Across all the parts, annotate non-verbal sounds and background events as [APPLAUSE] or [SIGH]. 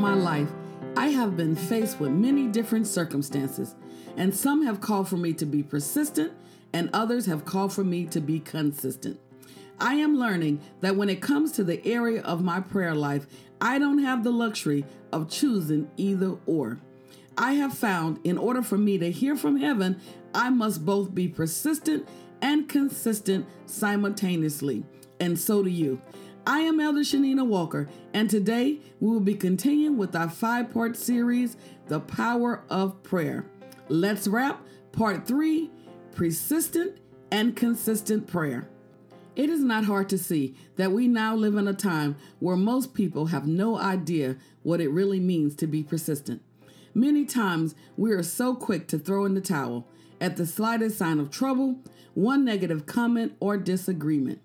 my life, I have been faced with many different circumstances, and some have called for me to be persistent, and others have called for me to be consistent. I am learning that when it comes to the area of my prayer life, I don't have the luxury of choosing either or. I have found in order for me to hear from heaven, I must both be persistent and consistent simultaneously, and so do you. I am Elder Shanina Walker, and today we will be continuing with our five part series, The Power of Prayer. Let's wrap part three Persistent and Consistent Prayer. It is not hard to see that we now live in a time where most people have no idea what it really means to be persistent. Many times we are so quick to throw in the towel at the slightest sign of trouble, one negative comment, or disagreement.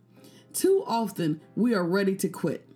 Too often we are ready to quit.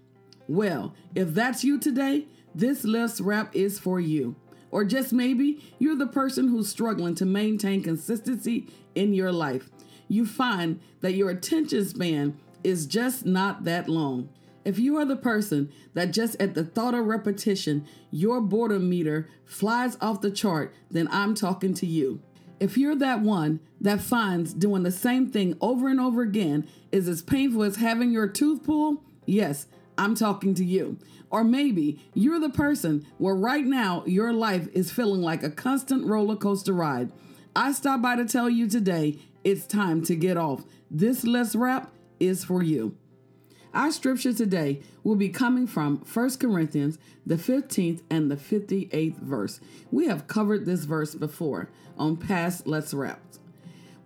Well, if that's you today, this Let's Wrap is for you. Or just maybe you're the person who's struggling to maintain consistency in your life you find that your attention span is just not that long. If you are the person that just at the thought of repetition, your boredom meter flies off the chart, then I'm talking to you. If you're that one that finds doing the same thing over and over again is as painful as having your tooth pulled, yes, I'm talking to you. Or maybe you're the person where right now your life is feeling like a constant roller coaster ride. I stopped by to tell you today it's time to get off. This Let's Wrap is for you. Our scripture today will be coming from 1 Corinthians, the 15th and the 58th verse. We have covered this verse before on past Let's Wrap.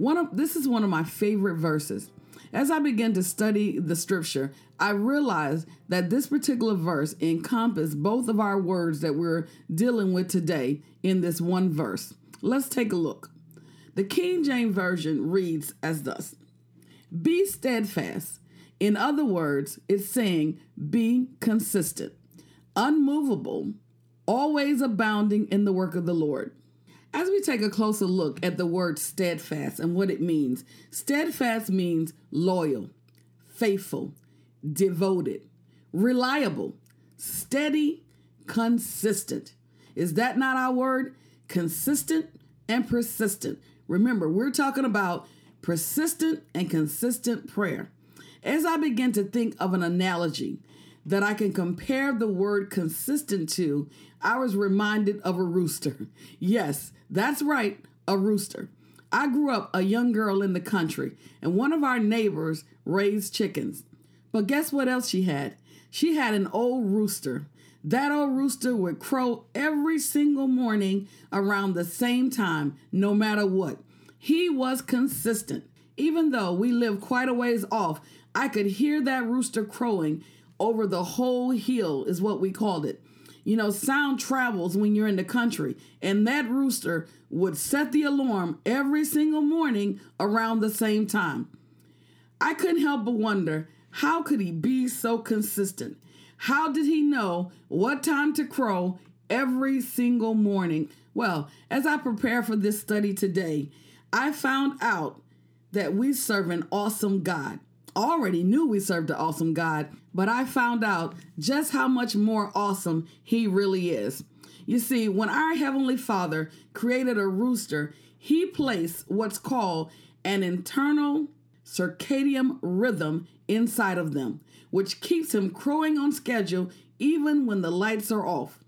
One of this is one of my favorite verses. As I began to study the scripture, I realized that this particular verse encompassed both of our words that we're dealing with today in this one verse. Let's take a look. The King James Version reads as thus Be steadfast. In other words, it's saying be consistent, unmovable, always abounding in the work of the Lord. As we take a closer look at the word steadfast and what it means, steadfast means loyal, faithful, devoted, reliable, steady, consistent. Is that not our word? Consistent and persistent. Remember, we're talking about persistent and consistent prayer. As I begin to think of an analogy that I can compare the word consistent to, I was reminded of a rooster. Yes, that's right, a rooster. I grew up a young girl in the country, and one of our neighbors raised chickens. But guess what else she had? She had an old rooster. That old rooster would crow every single morning around the same time, no matter what. He was consistent. Even though we lived quite a ways off, I could hear that rooster crowing over the whole hill, is what we called it. You know, sound travels when you're in the country, and that rooster would set the alarm every single morning around the same time. I couldn't help but wonder how could he be so consistent? How did he know what time to crow every single morning? Well, as I prepare for this study today, I found out that we serve an awesome God. Already knew we served an awesome God, but I found out just how much more awesome He really is. You see, when our Heavenly Father created a rooster, He placed what's called an internal circadian rhythm inside of them, which keeps him crowing on schedule even when the lights are off.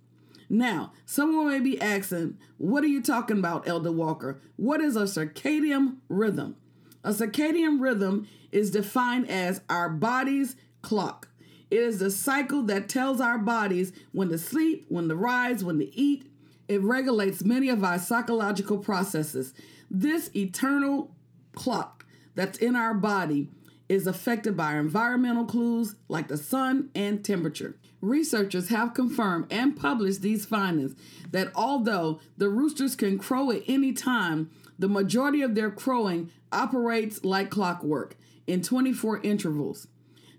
Now, someone may be asking, What are you talking about, Elder Walker? What is a circadian rhythm? A circadian rhythm is defined as our body's clock. It is the cycle that tells our bodies when to sleep, when to rise, when to eat. It regulates many of our psychological processes. This eternal clock that's in our body is affected by environmental clues like the sun and temperature. Researchers have confirmed and published these findings that although the roosters can crow at any time, the majority of their crowing operates like clockwork in 24 intervals.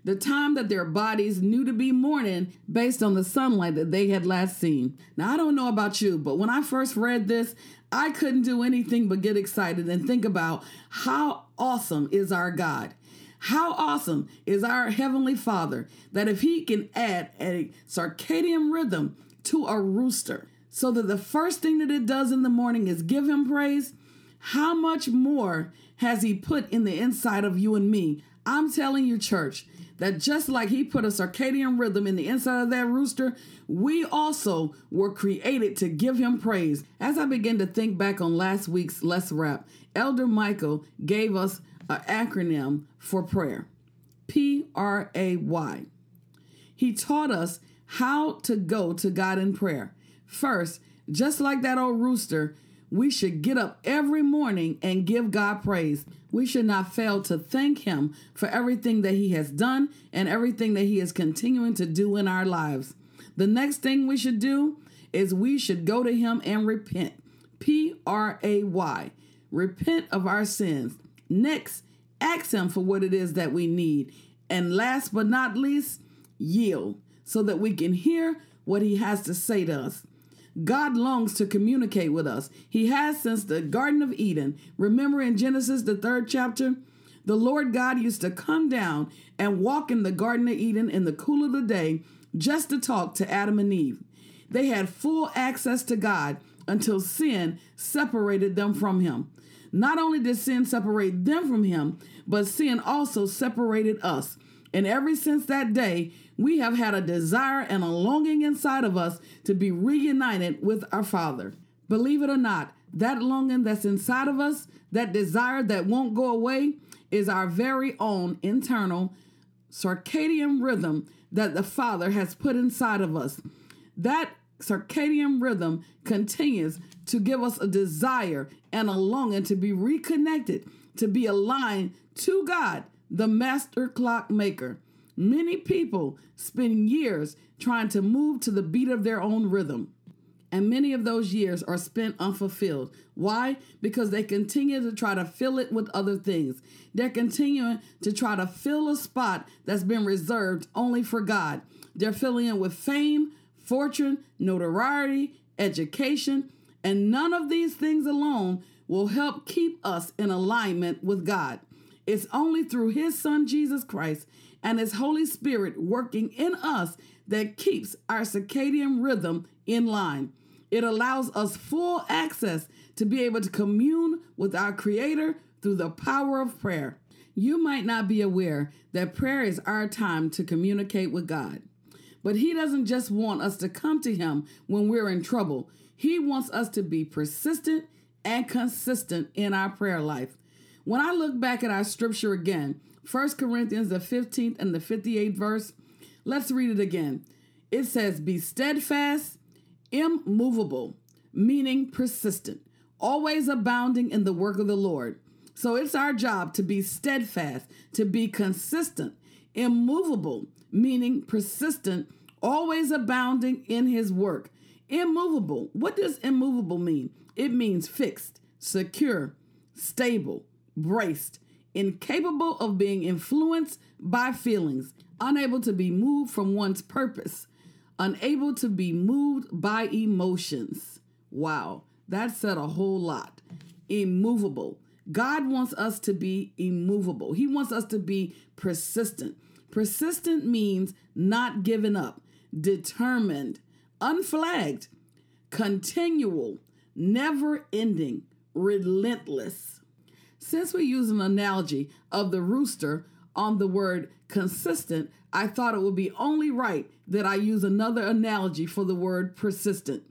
The time that their bodies knew to be morning based on the sunlight that they had last seen. Now, I don't know about you, but when I first read this, I couldn't do anything but get excited and think about how awesome is our God. How awesome is our Heavenly Father that if He can add a circadian rhythm to a rooster so that the first thing that it does in the morning is give him praise, how much more has he put in the inside of you and me? I'm telling you, church, that just like he put a circadian rhythm in the inside of that rooster, we also were created to give him praise. As I begin to think back on last week's Let's Rap, Elder Michael gave us an acronym for prayer P R A Y. He taught us how to go to God in prayer. First, just like that old rooster, we should get up every morning and give God praise. We should not fail to thank Him for everything that He has done and everything that He is continuing to do in our lives. The next thing we should do is we should go to Him and repent. P R A Y. Repent of our sins. Next, ask Him for what it is that we need. And last but not least, yield so that we can hear what He has to say to us. God longs to communicate with us. He has since the Garden of Eden. Remember in Genesis, the third chapter? The Lord God used to come down and walk in the Garden of Eden in the cool of the day just to talk to Adam and Eve. They had full access to God until sin separated them from Him. Not only did sin separate them from Him, but sin also separated us. And ever since that day, we have had a desire and a longing inside of us to be reunited with our Father. Believe it or not, that longing that's inside of us, that desire that won't go away, is our very own internal circadian rhythm that the Father has put inside of us. That circadian rhythm continues to give us a desire and a longing to be reconnected, to be aligned to God, the master clockmaker. Many people spend years trying to move to the beat of their own rhythm. And many of those years are spent unfulfilled. Why? Because they continue to try to fill it with other things. They're continuing to try to fill a spot that's been reserved only for God. They're filling it with fame, fortune, notoriety, education, and none of these things alone will help keep us in alignment with God. It's only through His Son, Jesus Christ, and His Holy Spirit working in us that keeps our circadian rhythm in line. It allows us full access to be able to commune with our Creator through the power of prayer. You might not be aware that prayer is our time to communicate with God. But He doesn't just want us to come to Him when we're in trouble, He wants us to be persistent and consistent in our prayer life. When I look back at our scripture again, 1 Corinthians, the 15th and the 58th verse. Let's read it again. It says, Be steadfast, immovable, meaning persistent, always abounding in the work of the Lord. So it's our job to be steadfast, to be consistent, immovable, meaning persistent, always abounding in his work. Immovable. What does immovable mean? It means fixed, secure, stable, braced, incapable of being influenced by feelings, unable to be moved from one's purpose, unable to be moved by emotions. Wow, that said a whole lot. Immovable. God wants us to be immovable. He wants us to be persistent. Persistent means not giving up, determined, unflagged, continual, never ending, relentless. Since we use an analogy of the rooster on the word consistent, I thought it would be only right that I use another analogy for the word persistent.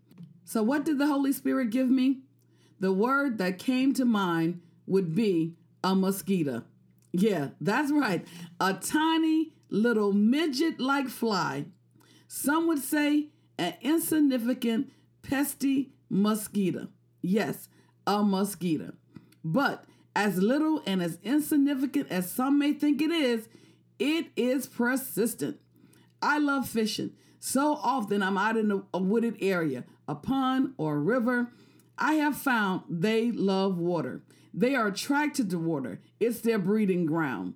So, what did the Holy Spirit give me? The word that came to mind would be a mosquito. Yeah, that's right. A tiny little midget like fly. Some would say an insignificant, pesty mosquito. Yes, a mosquito. But as little and as insignificant as some may think it is, it is persistent. I love fishing. So often I'm out in a, wooded area, a pond or a river. I have found they love water. They are attracted to water, it's their breeding ground.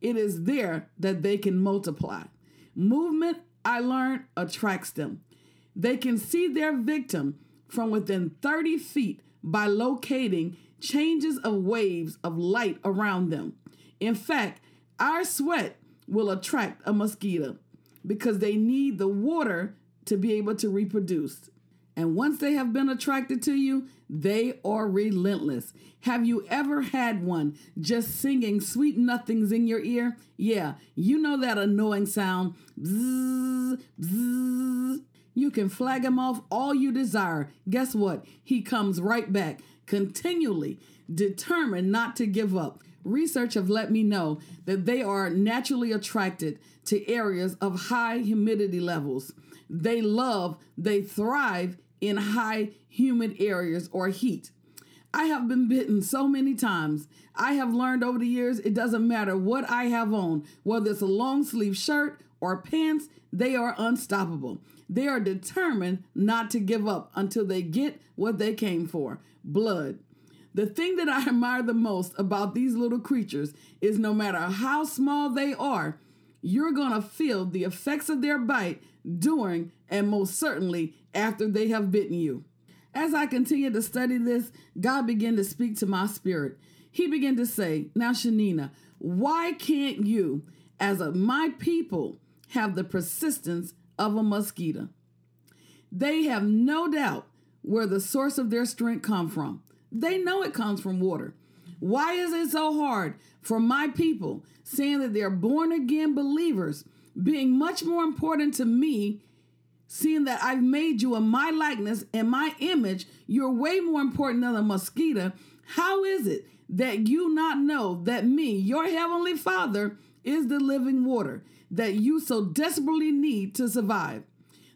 It is there that they can multiply. Movement, I learned, attracts them. They can see their victim from within 30 feet by locating changes of waves of light around them. In fact, our sweat will attract a mosquito because they need the water to be able to reproduce. And once they have been attracted to you, they are relentless. Have you ever had one just singing sweet nothings in your ear? Yeah, you know that annoying sound. Bzzz, bzzz. You can flag him off all you desire. Guess what? He comes right back, continually, determined not to give up. Research have let me know that they are naturally attracted to areas of high humidity levels. They love, they thrive in high humid areas or heat. I have been bitten so many times. I have learned over the years it doesn't matter what I have on, whether it's a long sleeve shirt or pants, they are unstoppable. They are determined not to give up until they get what they came for blood. The thing that I [LAUGHS] admire the most about these little creatures is no matter how small they are, you're going to feel the effects of their bite during and most certainly after they have bitten you. As I continued to study this, God began to speak to my spirit. He began to say, Now, Shanina, why can't you, as a my people, have the persistence of a mosquito? They have no doubt where the source of their strength come from. They know it comes from water. Why is it so hard for my people, saying that they're born again believers, being much more important to me, seeing that I've made you in my likeness and my image, you're way more important than a mosquito. How is it that you not know that me, your heavenly Father, is the living water that you so desperately need to survive?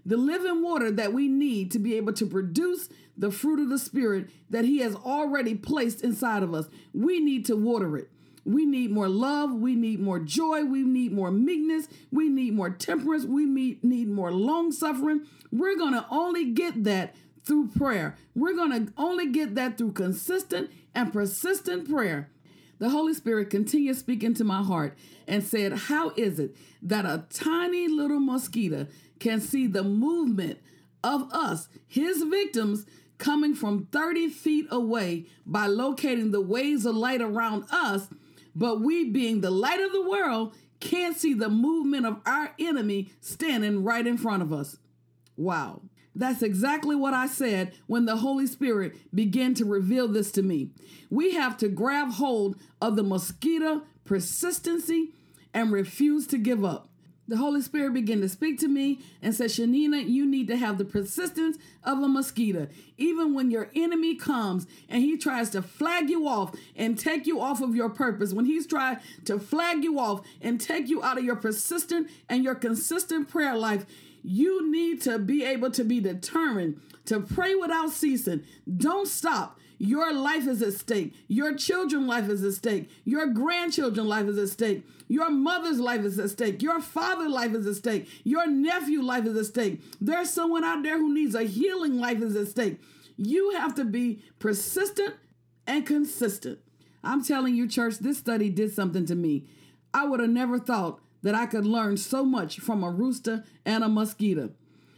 The living water that we need to be able to produce the fruit of the Spirit that He has already placed inside of us. We need to water it. We need more love. We need more joy. We need more meekness. We need more temperance. We need more long suffering. We're going to only get that through prayer. We're going to only get that through consistent and persistent prayer. The Holy Spirit continued speaking to my heart and said, How is it that a tiny little mosquito can see the movement of us, his victims, coming from 30 feet away by locating the waves of light around us, but we, being the light of the world, can't see the movement of our enemy standing right in front of us. Wow. That's exactly what I said when the Holy Spirit began to reveal this to me. We have to grab hold of the mosquito persistency and refuse to give up the Holy Spirit began to speak to me and said, Shanina, you need to have the persistence of a mosquito. Even when your enemy comes and he tries to flag you off and take you off of your purpose, when he's trying to flag you off and take you out of your persistent and your consistent prayer life, you need to be able to be determined to pray without ceasing. Don't stop. Your life is at stake. Your children's life is at stake. Your grandchildren's life is at stake. Your mother's life is at stake. Your father's life is at stake. Your nephew life is at stake. There's someone out there who needs a healing life is at stake. You have to be persistent and consistent. I'm telling you, church, this study did something to me. I would have never thought that I could learn so much from a rooster and a mosquito.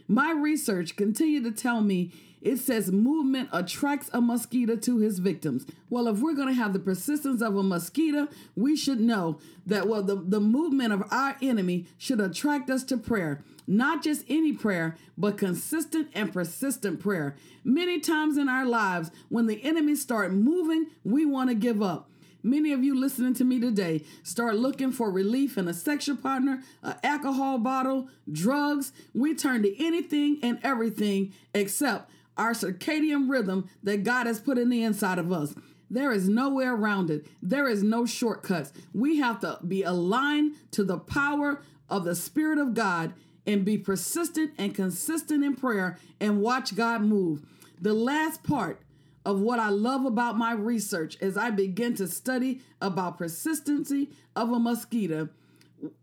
My research continued to tell me it says movement attracts a mosquito to his victims. Well, if we're going to have the persistence of a mosquito, we should know that, well, the, the movement of our enemy should attract us to prayer. Not just any prayer, but consistent and persistent prayer. Many times in our lives, when the enemy start moving, we want to give up. Many of you listening to me today start looking for relief in a sexual partner, an alcohol bottle, drugs. We turn to anything and everything except our circadian rhythm that God has put in the inside of us. There is nowhere around it. There is no shortcuts. We have to be aligned to the power of the Spirit of God and be persistent and consistent in prayer and watch God move. The last part of what I love about my research as I begin to study about persistency of a mosquito,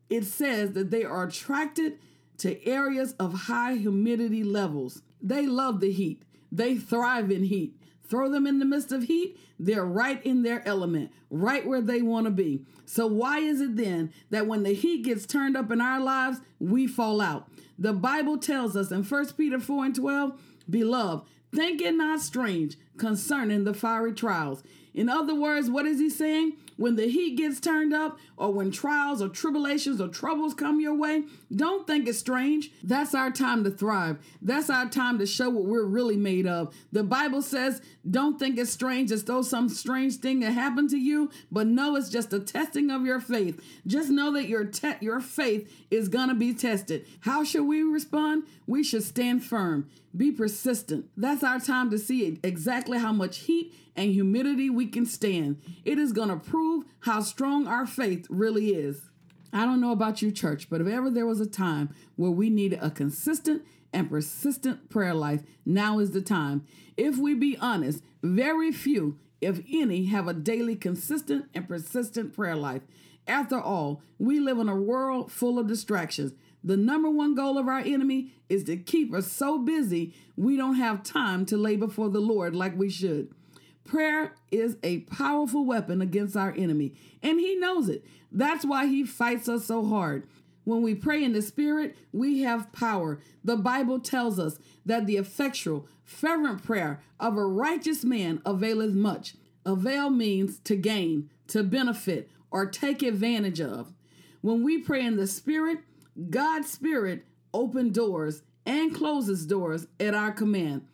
it says that they are attracted to areas of high humidity levels. They love the heat. They thrive in heat. Throw them in the midst of heat, they're right in their element, right where they want to be. So, why is it then that when the heat gets turned up in our lives, we fall out? The Bible tells us in 1 Peter 4 and 12, Beloved, think it not strange concerning the fiery trials. In other words, what is he saying? When the heat gets turned up, or when trials or tribulations or troubles come your way, don't think it's strange. That's our time to thrive. That's our time to show what we're really made of. The Bible says, don't think it's strange as though some strange thing had happened to you, but know it's just a testing of your faith. Just know that your te- your faith is to be tested. How should we respond? We should stand firm. Be persistent. That's our time to see exactly how much heat and humidity we can stand. It is going to prove how strong our faith really is. I don't know about you, church, but if ever there was a time where we needed a consistent and persistent prayer life, now is the time. If we be honest, very few, if any, have a daily consistent and persistent prayer life. After all, we live in a world full of distractions. The number one goal of our enemy is to keep us so busy we don't have time to lay before the Lord like we should. Prayer is a powerful weapon against our enemy, and he knows it. That's why he fights us so hard. When we pray in the Spirit, we have power. The Bible tells us that the effectual, fervent prayer of a righteous man availeth much. Avail means to gain, to benefit, or take advantage of. When we pray in the Spirit, God's Spirit opens doors and closes doors at our command.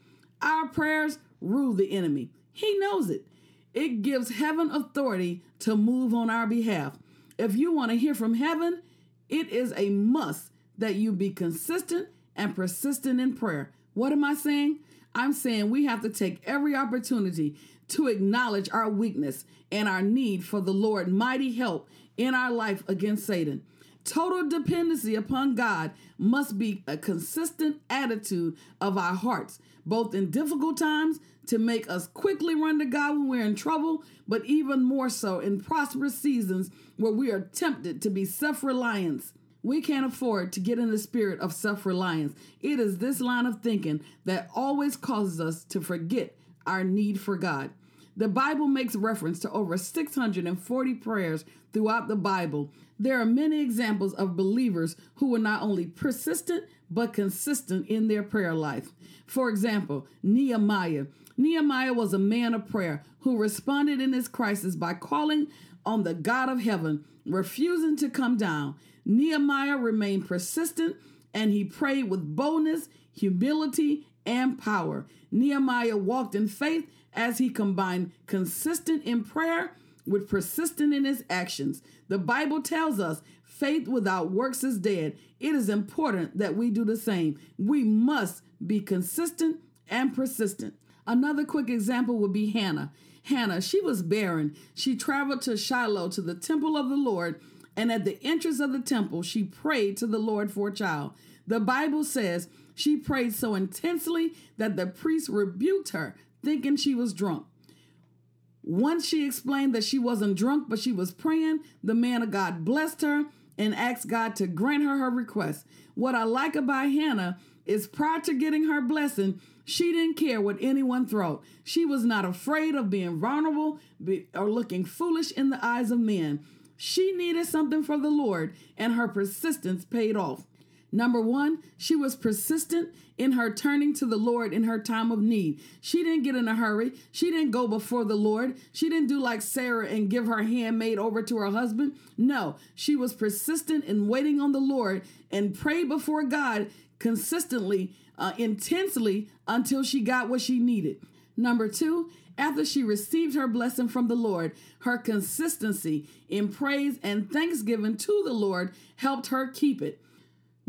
Our prayers rule the enemy. He knows it. It gives heaven authority to move on our behalf. If you want to hear from heaven, it is a must that you be consistent and persistent in prayer. What am I saying? I'm saying we have to take every opportunity to acknowledge our weakness and our need for the Lord mighty help in our life against Satan. Total dependency upon God must be a consistent attitude of our hearts, both in difficult times to make us quickly run to God when we're in trouble, but even more so in prosperous seasons where we are tempted to be self reliant. We can't afford to get in the spirit of self reliance. It is this line of thinking that always causes us to forget our need for God. The Bible makes reference to over 640 prayers throughout the Bible. There are many examples of believers who were not only persistent but consistent in their prayer life. For example, Nehemiah. Nehemiah was a man of prayer who responded in his crisis by calling on the God of heaven, refusing to come down. Nehemiah remained persistent and he prayed with boldness, humility, and power. Nehemiah walked in faith as he combined consistent in prayer with persistent in his actions. The Bible tells us faith without works is dead. It is important that we do the same. We must be consistent and persistent. Another quick example would be Hannah. Hannah, she was barren. She traveled to Shiloh to the temple of the Lord, and at the entrance of the temple, she prayed to the Lord for a child. The Bible says she prayed so intensely that the priest rebuked her thinking she was drunk. Once she explained that she wasn't drunk, but she was praying, the man of God blessed her and asked God to grant her her request. What I like about Hannah is prior to getting her blessing, she didn't care what anyone thought. She was not afraid of being vulnerable or looking foolish in the eyes of men. She needed something for the Lord, and her persistence paid off. Number one, she was persistent in her turning to the Lord in her time of need. She didn't get in a hurry. She didn't go before the Lord. She didn't do like Sarah and give her handmaid over to her husband. No, she was persistent in waiting on the Lord and prayed before God consistently, uh, intensely until she got what she needed. Number two, after she received her blessing from the Lord, her consistency in praise and thanksgiving to the Lord helped her keep it.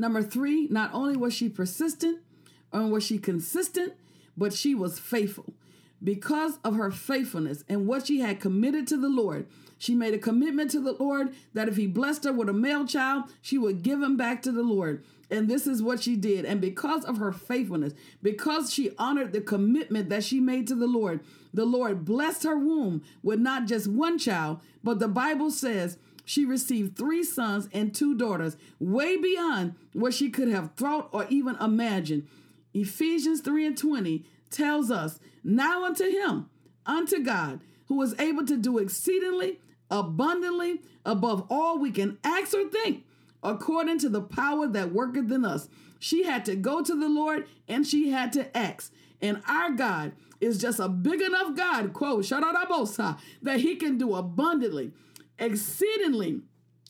Number three, not only was she persistent and was she consistent, but she was faithful. Because of her faithfulness and what she had committed to the Lord, she made a commitment to the Lord that if he blessed her with a male child, she would give him back to the Lord. And this is what she did. And because of her faithfulness, because she honored the commitment that she made to the Lord, the Lord blessed her womb with not just one child, but the Bible says she received three sons and two daughters, way beyond what she could have thought or even imagined. Ephesians 3 and 20 tells us, Now unto him, unto God, who is able to do exceedingly abundantly above all we can ask or think, according to the power that worketh in us. She had to go to the Lord and she had to ask. And our God is just a big enough God, quote, that he can do abundantly, exceedingly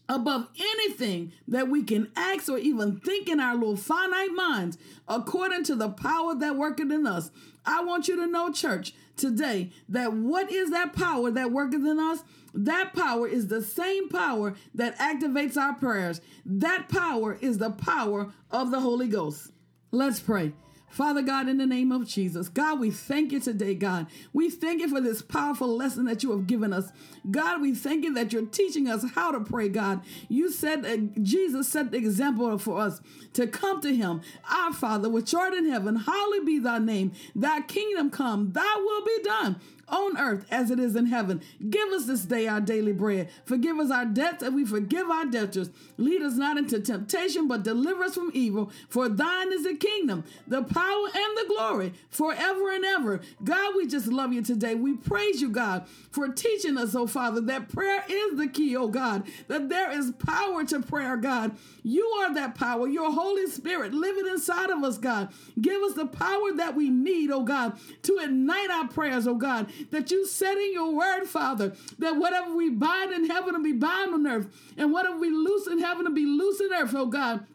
above anything that we can ask or even think in our little finite minds, according to the power that worketh in us. I want you to know, church, today, that what is that power that worketh in us? That power is the same power that activates our prayers. That power is the power of the Holy Ghost. Let's pray. Father God, in the name of Jesus, God, we thank you today, God. We thank you for this powerful lesson that you have given us. God, we thank you that you're teaching us how to pray, God. You said that Jesus set the example for us to come to him. Our Father, which art in heaven, hallowed be thy name. Thy kingdom come, thy will be done on earth as it is in heaven. Give us this day our daily bread. Forgive us our debts and we forgive our debtors. Lead us not into temptation, but deliver us from evil. For thine is the kingdom, the power, and the glory forever and ever. God, we just love you today. We praise you, God, for teaching us, oh Father, that prayer is the key, oh God, that there is power to prayer, God. You are that power, your Holy Spirit living inside of us, God. Give us the power that we need, oh God, to ignite our prayers, oh God, that you said in your word, Father, that whatever we bind in heaven will be bound on earth, and whatever we loose in heaven will be loose in earth, oh God.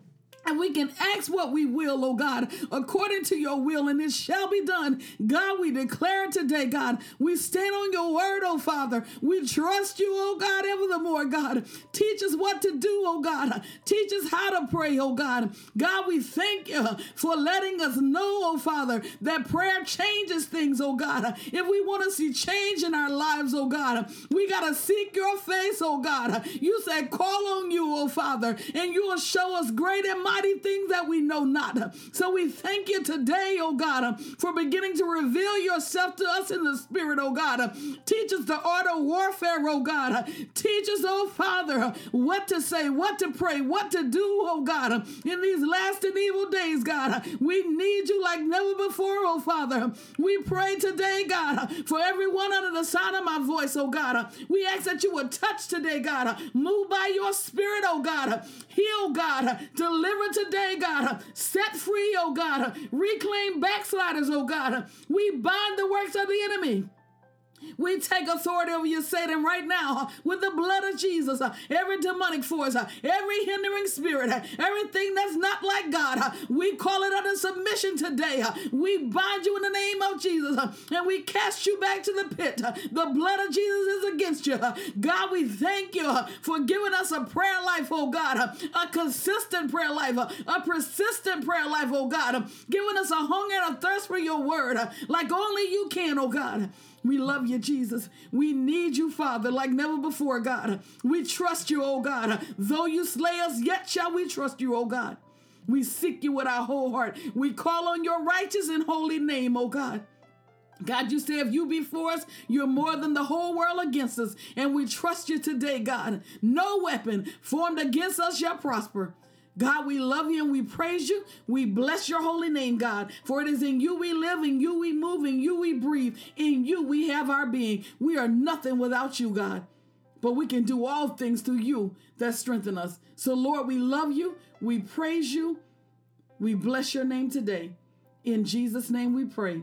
And we can ask what we will, oh God, according to your will, and it shall be done. God, we declare today, God, we stand on your word, oh Father. We trust you, oh God, ever the more, God. Teach us what to do, oh God. Teach us how to pray, oh God. God, we thank you for letting us know, oh Father, that prayer changes things, oh God. If we want to see change in our lives, oh God, we got to seek your face, oh God. You said, call on you, oh Father, and you will show us great and mighty mighty things that we know not. So we thank you today, oh God, for beginning to reveal yourself to us in the spirit, oh God. Teach us the art of warfare, oh God. Teach us, oh Father, what to say, what to pray, what to do, oh God, in these last and evil days, God. We need you like never before, oh Father. We pray today, God, for everyone under the sound of my voice, oh God. We ask that you would touch today, God. Move by your spirit, oh God. Heal, God. Deliver today, God. Set free, oh God. Reclaim backsliders, oh God. We bind the works of the enemy. We take authority over you, Satan, right now with the blood of Jesus. Every demonic force, every hindering spirit, everything that's not like God, we call it under submission today. We bind you in the name of Jesus and we cast you back to the pit. The blood of Jesus is against you. God, we thank you for giving us a prayer life, oh God, a consistent prayer life, a persistent prayer life, oh God, giving us a hunger and a thirst for your word like only you can, oh God. We love you, Jesus. We need you, Father, like never before, God. We trust you, oh God. Though you slay us, yet shall we trust you, oh God. We seek you with our whole heart. We call on your righteous and holy name, oh God. God, you say if you be for us, you're more than the whole world against us. And we trust you today, God. No weapon formed against us shall prosper. God, we love you and we praise you. We bless your holy name, God. For it is in you we live, in you we move, in you we breathe, in you we have our being. We are nothing without you, God. But we can do all things through you that strengthen us. So, Lord, we love you. We praise you. We bless your name today. In Jesus' name we pray.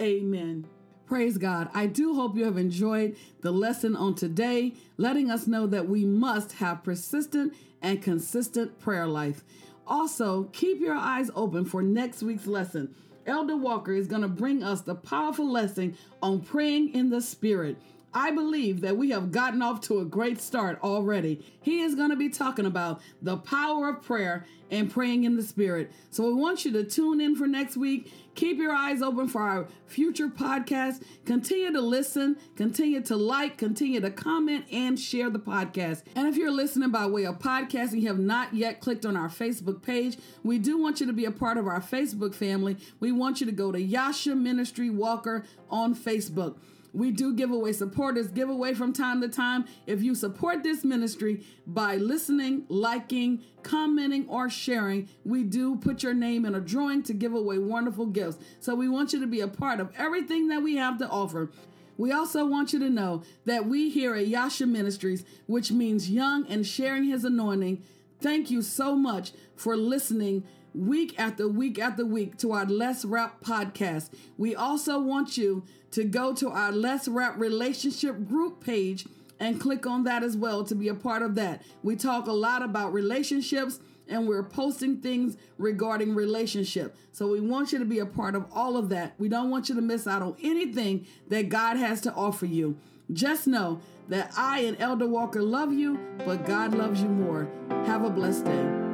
Amen. Praise God. I do hope you have enjoyed the lesson on today, letting us know that we must have persistent and consistent prayer life. Also, keep your eyes open for next week's lesson. Elder Walker is going to bring us the powerful lesson on praying in the Spirit. I believe that we have gotten off to a great start already. He is going to be talking about the power of prayer and praying in the Spirit. So we want you to tune in for next week. Keep your eyes open for our future podcast. Continue to listen, continue to like, continue to comment, and share the podcast. And if you're listening by way of podcast and you have not yet clicked on our Facebook page, we do want you to be a part of our Facebook family. We want you to go to Yasha Ministry Walker on Facebook. We do give away supporters, give away from time to time. If you support this ministry by listening, liking, commenting, or sharing, we do put your name in a drawing to give away wonderful gifts. So we want you to be a part of everything that we have to offer. We also want you to know that we here at Yasha Ministries, which means young and sharing his anointing, thank you so much for listening week after week after week to our Let's Wrap podcast. We also want you to go to our Let's Wrap relationship group page and click on that as well to be a part of that. We talk a lot about relationships and we're posting things regarding relationship. So we want you to be a part of all of that. We don't want you to miss out on anything that God has to offer you. Just know that I and Elder Walker love you, but God loves you more. Have a blessed day.